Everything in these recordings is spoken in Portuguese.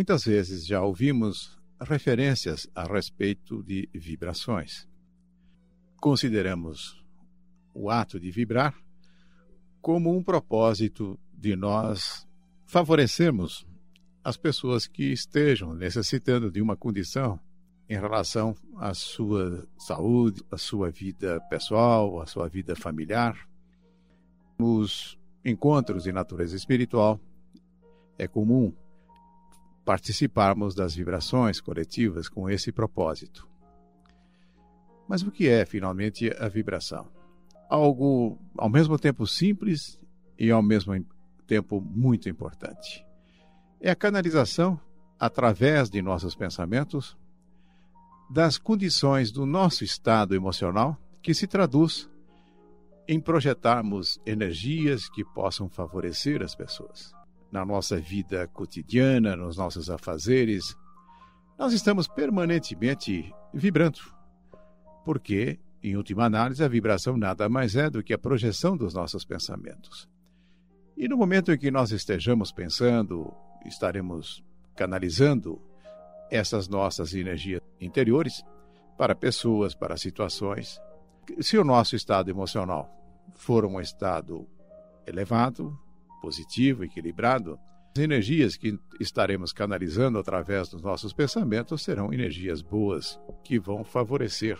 Muitas vezes já ouvimos referências a respeito de vibrações. Consideramos o ato de vibrar como um propósito de nós favorecermos as pessoas que estejam necessitando de uma condição em relação à sua saúde, à sua vida pessoal, à sua vida familiar. Nos encontros de natureza espiritual, é comum participarmos das vibrações coletivas com esse propósito. Mas o que é, finalmente, a vibração? Algo ao mesmo tempo simples e ao mesmo tempo muito importante. É a canalização, através de nossos pensamentos, das condições do nosso estado emocional que se traduz em projetarmos energias que possam favorecer as pessoas na nossa vida cotidiana, nos nossos afazeres, nós estamos permanentemente vibrando. Porque, em última análise, a vibração nada mais é do que a projeção dos nossos pensamentos. E no momento em que nós estejamos pensando, estaremos canalizando essas nossas energias interiores para pessoas, para situações. Se o nosso estado emocional for um estado elevado, positivo, equilibrado, as energias que estaremos canalizando através dos nossos pensamentos serão energias boas que vão favorecer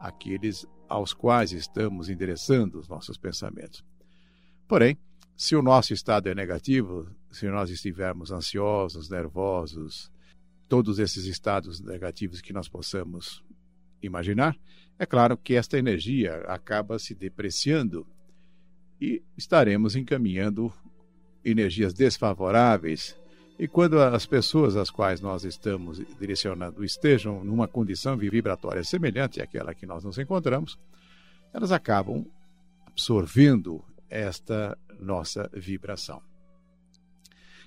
aqueles aos quais estamos endereçando os nossos pensamentos. Porém, se o nosso estado é negativo, se nós estivermos ansiosos, nervosos, todos esses estados negativos que nós possamos imaginar, é claro que esta energia acaba se depreciando e estaremos encaminhando energias desfavoráveis. E quando as pessoas às quais nós estamos direcionando estejam numa condição vibratória semelhante àquela que nós nos encontramos, elas acabam absorvendo esta nossa vibração.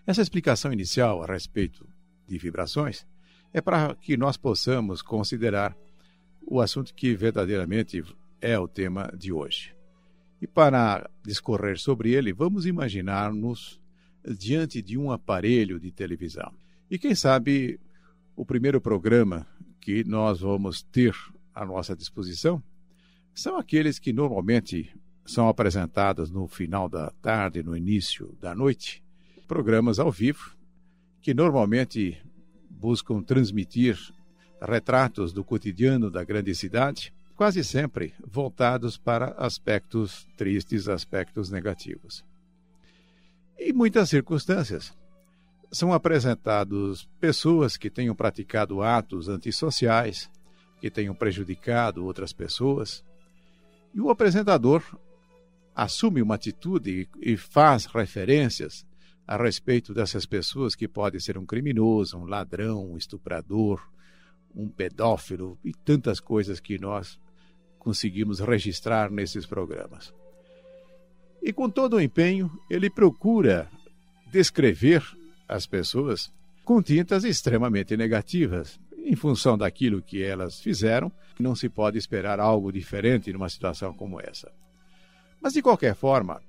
Essa explicação inicial a respeito de vibrações é para que nós possamos considerar o assunto que verdadeiramente é o tema de hoje. E para discorrer sobre ele, vamos imaginar-nos diante de um aparelho de televisão. E quem sabe o primeiro programa que nós vamos ter à nossa disposição são aqueles que normalmente são apresentados no final da tarde, no início da noite, programas ao vivo que normalmente buscam transmitir retratos do cotidiano da grande cidade quase sempre voltados para aspectos tristes, aspectos negativos. Em muitas circunstâncias, são apresentados pessoas que tenham praticado atos antissociais, que tenham prejudicado outras pessoas, e o apresentador assume uma atitude e faz referências a respeito dessas pessoas que pode ser um criminoso, um ladrão, um estuprador, um pedófilo e tantas coisas que nós conseguimos registrar nesses programas. E com todo o empenho, ele procura descrever as pessoas com tintas extremamente negativas, em função daquilo que elas fizeram, não se pode esperar algo diferente numa situação como essa. Mas, de qualquer forma,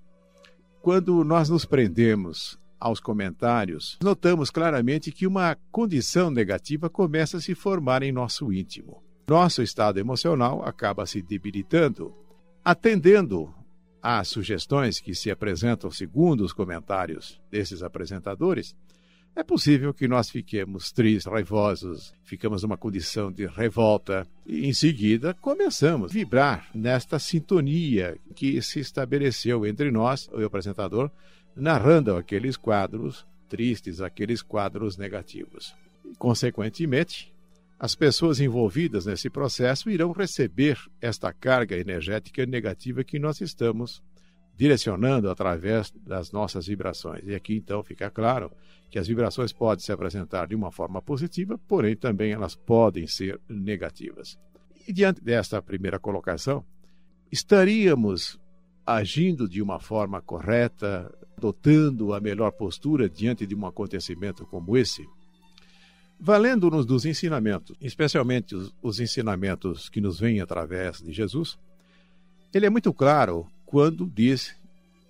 quando nós nos prendemos aos comentários, notamos claramente que uma condição negativa começa a se formar em nosso íntimo nosso estado emocional acaba se debilitando. Atendendo às sugestões que se apresentam segundo os comentários desses apresentadores, é possível que nós fiquemos tristes, raivosos, ficamos numa condição de revolta e, em seguida, começamos a vibrar nesta sintonia que se estabeleceu entre nós, o apresentador, narrando aqueles quadros tristes, aqueles quadros negativos. Consequentemente, as pessoas envolvidas nesse processo irão receber esta carga energética negativa que nós estamos direcionando através das nossas vibrações. E aqui então fica claro que as vibrações podem se apresentar de uma forma positiva, porém também elas podem ser negativas. E diante desta primeira colocação, estaríamos agindo de uma forma correta, adotando a melhor postura diante de um acontecimento como esse? Valendo-nos dos ensinamentos, especialmente os, os ensinamentos que nos vêm através de Jesus, ele é muito claro quando diz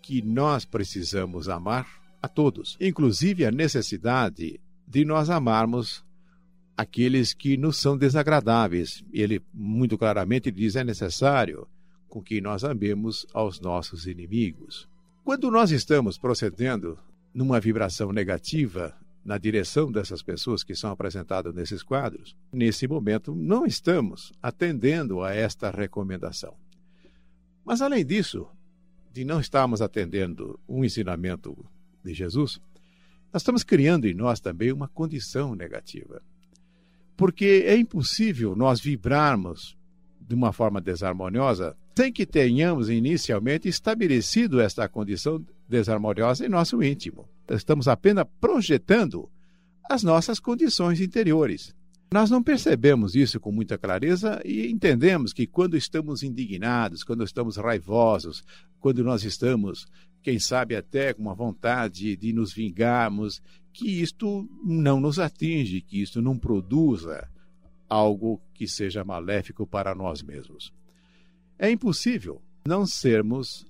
que nós precisamos amar a todos, inclusive a necessidade de nós amarmos aqueles que nos são desagradáveis. Ele muito claramente diz é necessário com que nós amemos aos nossos inimigos. Quando nós estamos procedendo numa vibração negativa na direção dessas pessoas que são apresentadas nesses quadros, nesse momento não estamos atendendo a esta recomendação. Mas além disso, de não estarmos atendendo um ensinamento de Jesus, nós estamos criando em nós também uma condição negativa. Porque é impossível nós vibrarmos de uma forma desarmoniosa sem que tenhamos inicialmente estabelecido esta condição desarmoniosa em nosso íntimo. Estamos apenas projetando as nossas condições interiores. Nós não percebemos isso com muita clareza e entendemos que quando estamos indignados, quando estamos raivosos, quando nós estamos, quem sabe até com uma vontade de nos vingarmos, que isto não nos atinge, que isto não produza algo que seja maléfico para nós mesmos. É impossível não sermos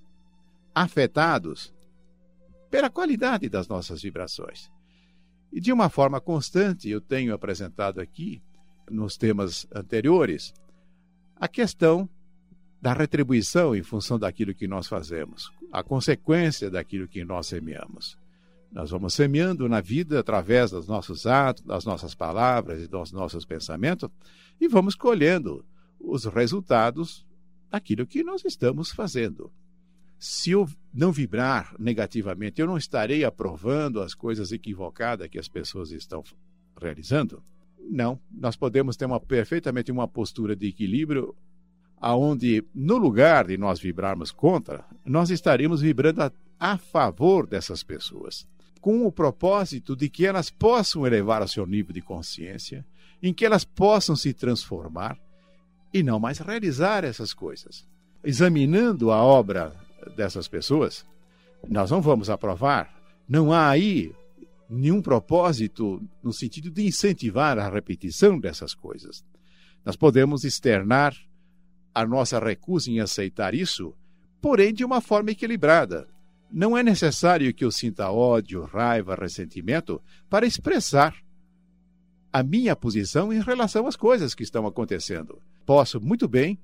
afetados pela qualidade das nossas vibrações. E de uma forma constante, eu tenho apresentado aqui, nos temas anteriores, a questão da retribuição em função daquilo que nós fazemos, a consequência daquilo que nós semeamos. Nós vamos semeando na vida através dos nossos atos, das nossas palavras e dos nossos pensamentos e vamos colhendo os resultados daquilo que nós estamos fazendo se eu não vibrar negativamente, eu não estarei aprovando as coisas equivocadas que as pessoas estão realizando? Não, nós podemos ter uma, perfeitamente uma postura de equilíbrio aonde no lugar de nós vibrarmos contra, nós estaríamos vibrando a, a favor dessas pessoas, com o propósito de que elas possam elevar o seu nível de consciência, em que elas possam se transformar e não mais realizar essas coisas. Examinando a obra dessas pessoas, nós não vamos aprovar. Não há aí nenhum propósito no sentido de incentivar a repetição dessas coisas. Nós podemos externar a nossa recusa em aceitar isso, porém de uma forma equilibrada. Não é necessário que eu sinta ódio, raiva, ressentimento para expressar a minha posição em relação às coisas que estão acontecendo. Posso muito bem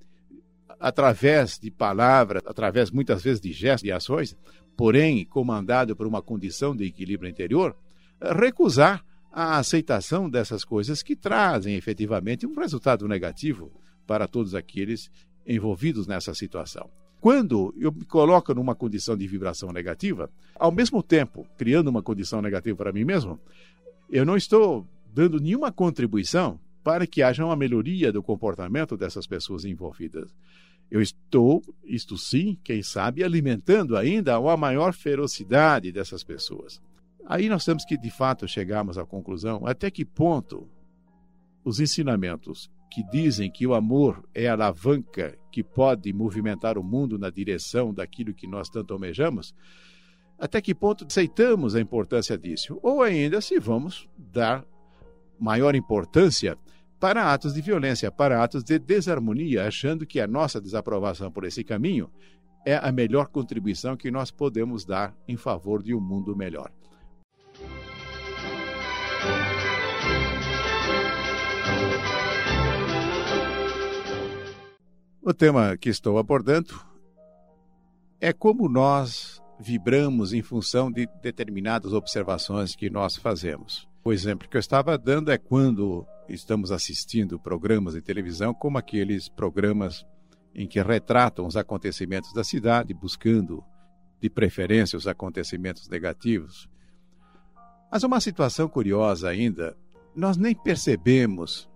através de palavras, através muitas vezes de gestos e ações, porém comandado por uma condição de equilíbrio interior, recusar a aceitação dessas coisas que trazem efetivamente um resultado negativo para todos aqueles envolvidos nessa situação. Quando eu me coloco numa condição de vibração negativa, ao mesmo tempo criando uma condição negativa para mim mesmo, eu não estou dando nenhuma contribuição para que haja uma melhoria do comportamento dessas pessoas envolvidas. Eu estou, isto sim, quem sabe, alimentando ainda uma maior ferocidade dessas pessoas. Aí nós temos que, de fato, chegarmos à conclusão até que ponto os ensinamentos que dizem que o amor é a alavanca que pode movimentar o mundo na direção daquilo que nós tanto almejamos, até que ponto aceitamos a importância disso? Ou ainda se vamos dar maior importância para atos de violência, para atos de desarmonia, achando que a nossa desaprovação por esse caminho é a melhor contribuição que nós podemos dar em favor de um mundo melhor. O tema que estou abordando é como nós vibramos em função de determinadas observações que nós fazemos. O exemplo que eu estava dando é quando estamos assistindo programas de televisão, como aqueles programas em que retratam os acontecimentos da cidade, buscando, de preferência, os acontecimentos negativos. Mas uma situação curiosa ainda, nós nem percebemos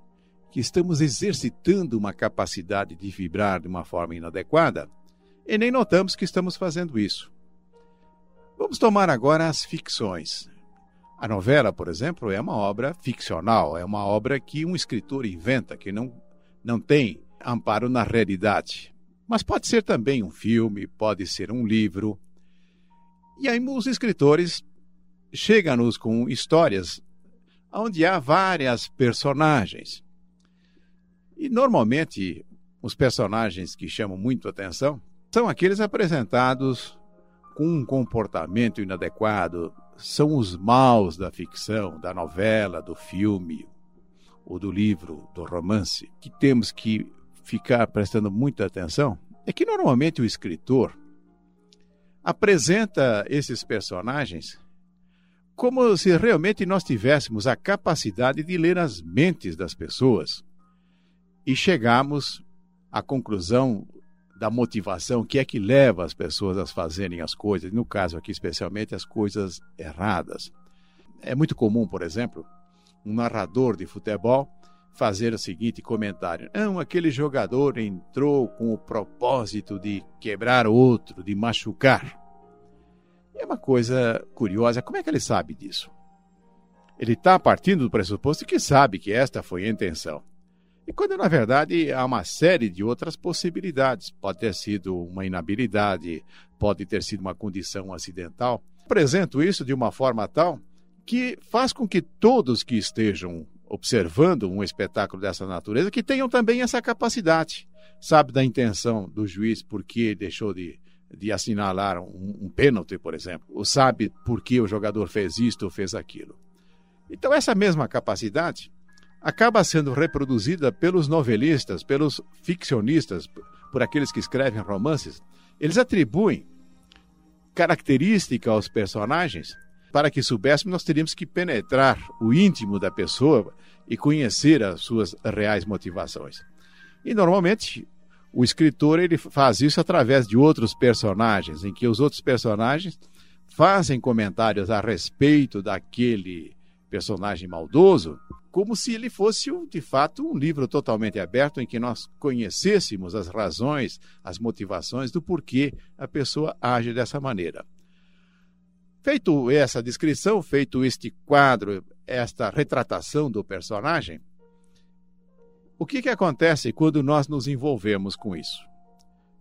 que estamos exercitando uma capacidade de vibrar de uma forma inadequada e nem notamos que estamos fazendo isso. Vamos tomar agora as ficções. A novela, por exemplo, é uma obra ficcional, é uma obra que um escritor inventa, que não, não tem amparo na realidade. Mas pode ser também um filme, pode ser um livro. E aí os escritores chegam-nos com histórias onde há várias personagens. E normalmente os personagens que chamam muito atenção são aqueles apresentados com um comportamento inadequado, são os maus da ficção, da novela, do filme, ou do livro, do romance, que temos que ficar prestando muita atenção, é que normalmente o escritor apresenta esses personagens como se realmente nós tivéssemos a capacidade de ler as mentes das pessoas e chegarmos à conclusão da motivação que é que leva as pessoas a fazerem as coisas, no caso aqui especialmente as coisas erradas. É muito comum, por exemplo, um narrador de futebol fazer o seguinte comentário: Não, aquele jogador entrou com o propósito de quebrar outro, de machucar. É uma coisa curiosa, como é que ele sabe disso? Ele está partindo do pressuposto que sabe que esta foi a intenção. E quando, na verdade, há uma série de outras possibilidades. Pode ter sido uma inabilidade, pode ter sido uma condição acidental. Apresento isso de uma forma tal que faz com que todos que estejam observando um espetáculo dessa natureza que tenham também essa capacidade. Sabe da intenção do juiz por que deixou de, de assinalar um, um pênalti, por exemplo. Ou sabe por que o jogador fez isto ou fez aquilo. Então, essa mesma capacidade acaba sendo reproduzida pelos novelistas, pelos ficcionistas, por aqueles que escrevem romances. Eles atribuem característica aos personagens. Para que soubéssemos, nós teríamos que penetrar o íntimo da pessoa e conhecer as suas reais motivações. E normalmente o escritor ele faz isso através de outros personagens, em que os outros personagens fazem comentários a respeito daquele personagem maldoso como se ele fosse, de fato, um livro totalmente aberto em que nós conhecêssemos as razões, as motivações do porquê a pessoa age dessa maneira. Feito essa descrição, feito este quadro, esta retratação do personagem, o que, que acontece quando nós nos envolvemos com isso?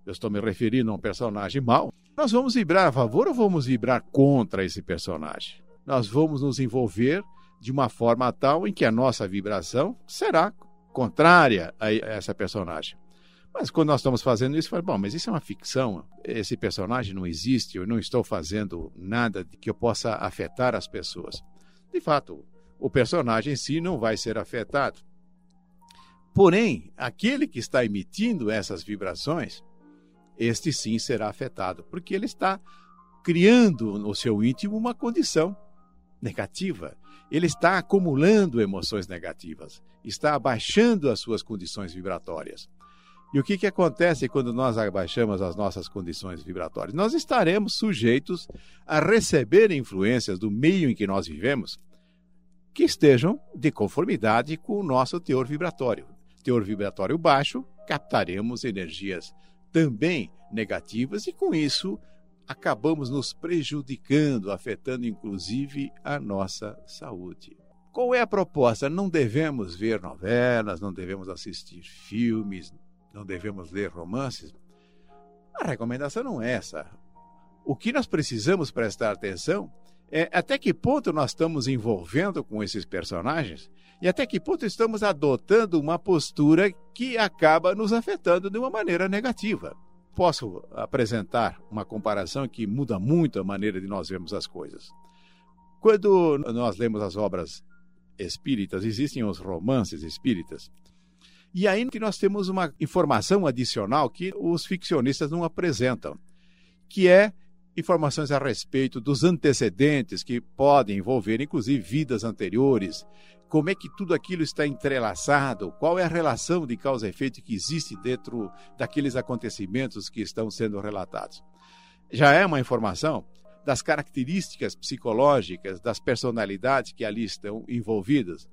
Eu estou me referindo a um personagem mau. Nós vamos vibrar a favor ou vamos vibrar contra esse personagem? Nós vamos nos envolver de uma forma tal em que a nossa vibração será contrária a essa personagem. Mas quando nós estamos fazendo isso, fala, bom, mas isso é uma ficção, esse personagem não existe, eu não estou fazendo nada que eu possa afetar as pessoas. De fato, o personagem em si não vai ser afetado. Porém, aquele que está emitindo essas vibrações, este sim será afetado, porque ele está criando no seu íntimo uma condição negativa. Ele está acumulando emoções negativas, está abaixando as suas condições vibratórias. E o que, que acontece quando nós abaixamos as nossas condições vibratórias? Nós estaremos sujeitos a receber influências do meio em que nós vivemos que estejam de conformidade com o nosso teor vibratório. Teor vibratório baixo, captaremos energias também negativas e com isso acabamos nos prejudicando, afetando inclusive a nossa saúde. Qual é a proposta? Não devemos ver novelas, não devemos assistir filmes, não devemos ler romances. A recomendação não é essa. O que nós precisamos prestar atenção é até que ponto nós estamos envolvendo com esses personagens e até que ponto estamos adotando uma postura que acaba nos afetando de uma maneira negativa posso apresentar uma comparação que muda muito a maneira de nós vermos as coisas. Quando nós lemos as obras espíritas, existem os romances espíritas. E ainda que nós temos uma informação adicional que os ficcionistas não apresentam, que é informações a respeito dos antecedentes que podem envolver, inclusive, vidas anteriores, como é que tudo aquilo está entrelaçado, qual é a relação de causa e efeito que existe dentro daqueles acontecimentos que estão sendo relatados. Já é uma informação das características psicológicas das personalidades que ali estão envolvidas.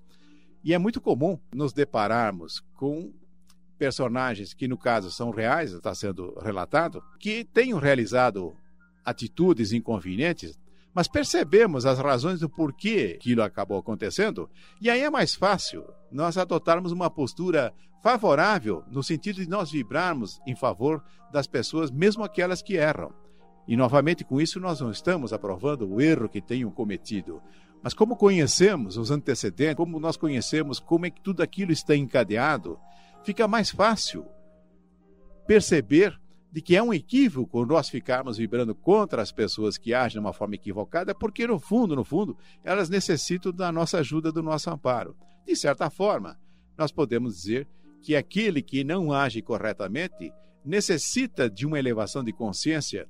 E é muito comum nos depararmos com personagens que, no caso, são reais, está sendo relatado, que tenham realizado atitudes inconvenientes mas percebemos as razões do porquê aquilo acabou acontecendo, e aí é mais fácil nós adotarmos uma postura favorável, no sentido de nós vibrarmos em favor das pessoas, mesmo aquelas que erram. E novamente com isso nós não estamos aprovando o erro que tenham cometido, mas como conhecemos os antecedentes, como nós conhecemos como é que tudo aquilo está encadeado, fica mais fácil perceber de que é um equívoco nós ficarmos vibrando contra as pessoas que agem de uma forma equivocada, porque no fundo, no fundo, elas necessitam da nossa ajuda, do nosso amparo. De certa forma, nós podemos dizer que aquele que não age corretamente necessita de uma elevação de consciência,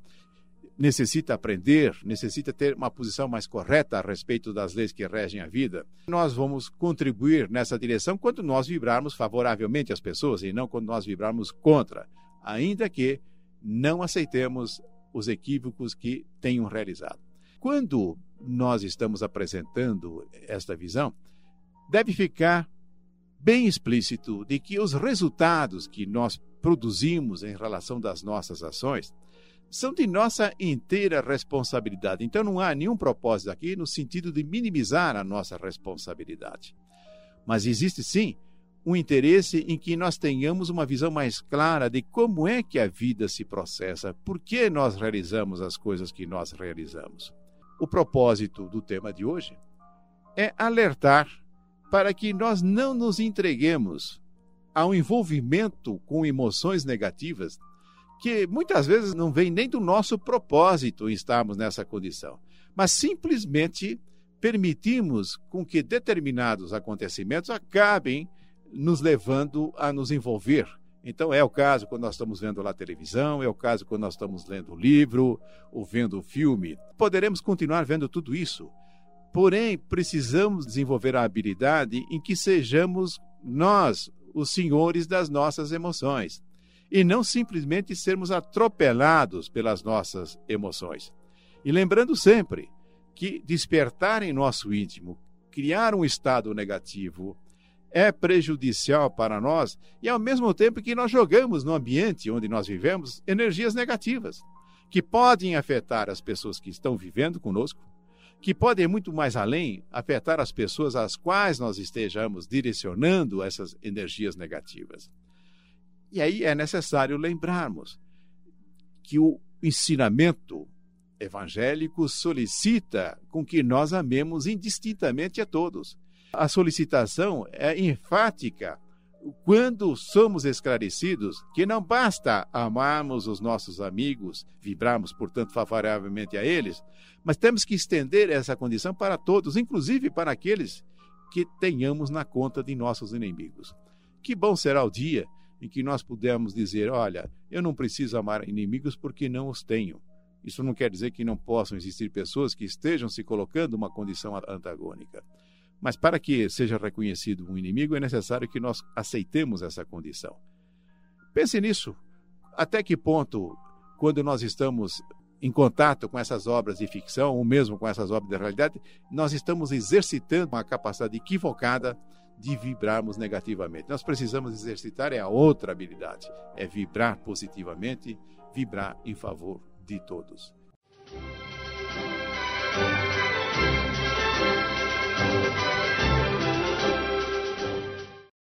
necessita aprender, necessita ter uma posição mais correta a respeito das leis que regem a vida. Nós vamos contribuir nessa direção quando nós vibrarmos favoravelmente às pessoas e não quando nós vibrarmos contra, ainda que não aceitemos os equívocos que tenham realizado. Quando nós estamos apresentando esta visão, deve ficar bem explícito de que os resultados que nós produzimos em relação das nossas ações são de nossa inteira responsabilidade. Então não há nenhum propósito aqui no sentido de minimizar a nossa responsabilidade. Mas existe sim um interesse em que nós tenhamos uma visão mais clara de como é que a vida se processa, por que nós realizamos as coisas que nós realizamos. O propósito do tema de hoje é alertar para que nós não nos entreguemos ao envolvimento com emoções negativas que muitas vezes não vem nem do nosso propósito estarmos nessa condição, mas simplesmente permitimos com que determinados acontecimentos acabem nos levando a nos envolver. Então, é o caso quando nós estamos vendo lá televisão, é o caso quando nós estamos lendo livro ou vendo filme. Poderemos continuar vendo tudo isso. Porém, precisamos desenvolver a habilidade em que sejamos nós os senhores das nossas emoções e não simplesmente sermos atropelados pelas nossas emoções. E lembrando sempre que despertar em nosso íntimo, criar um estado negativo, é prejudicial para nós e ao mesmo tempo que nós jogamos no ambiente onde nós vivemos energias negativas que podem afetar as pessoas que estão vivendo conosco, que podem muito mais além afetar as pessoas às quais nós estejamos direcionando essas energias negativas. E aí é necessário lembrarmos que o ensinamento evangélico solicita com que nós amemos indistintamente a todos a solicitação é enfática quando somos esclarecidos que não basta amarmos os nossos amigos, vibrarmos, portanto, favoravelmente a eles, mas temos que estender essa condição para todos, inclusive para aqueles que tenhamos na conta de nossos inimigos. Que bom será o dia em que nós pudermos dizer: olha, eu não preciso amar inimigos porque não os tenho. Isso não quer dizer que não possam existir pessoas que estejam se colocando numa condição antagônica. Mas para que seja reconhecido um inimigo, é necessário que nós aceitemos essa condição. Pense nisso. Até que ponto, quando nós estamos em contato com essas obras de ficção, ou mesmo com essas obras de realidade, nós estamos exercitando uma capacidade equivocada de vibrarmos negativamente. Nós precisamos exercitar é a outra habilidade, é vibrar positivamente, vibrar em favor de todos.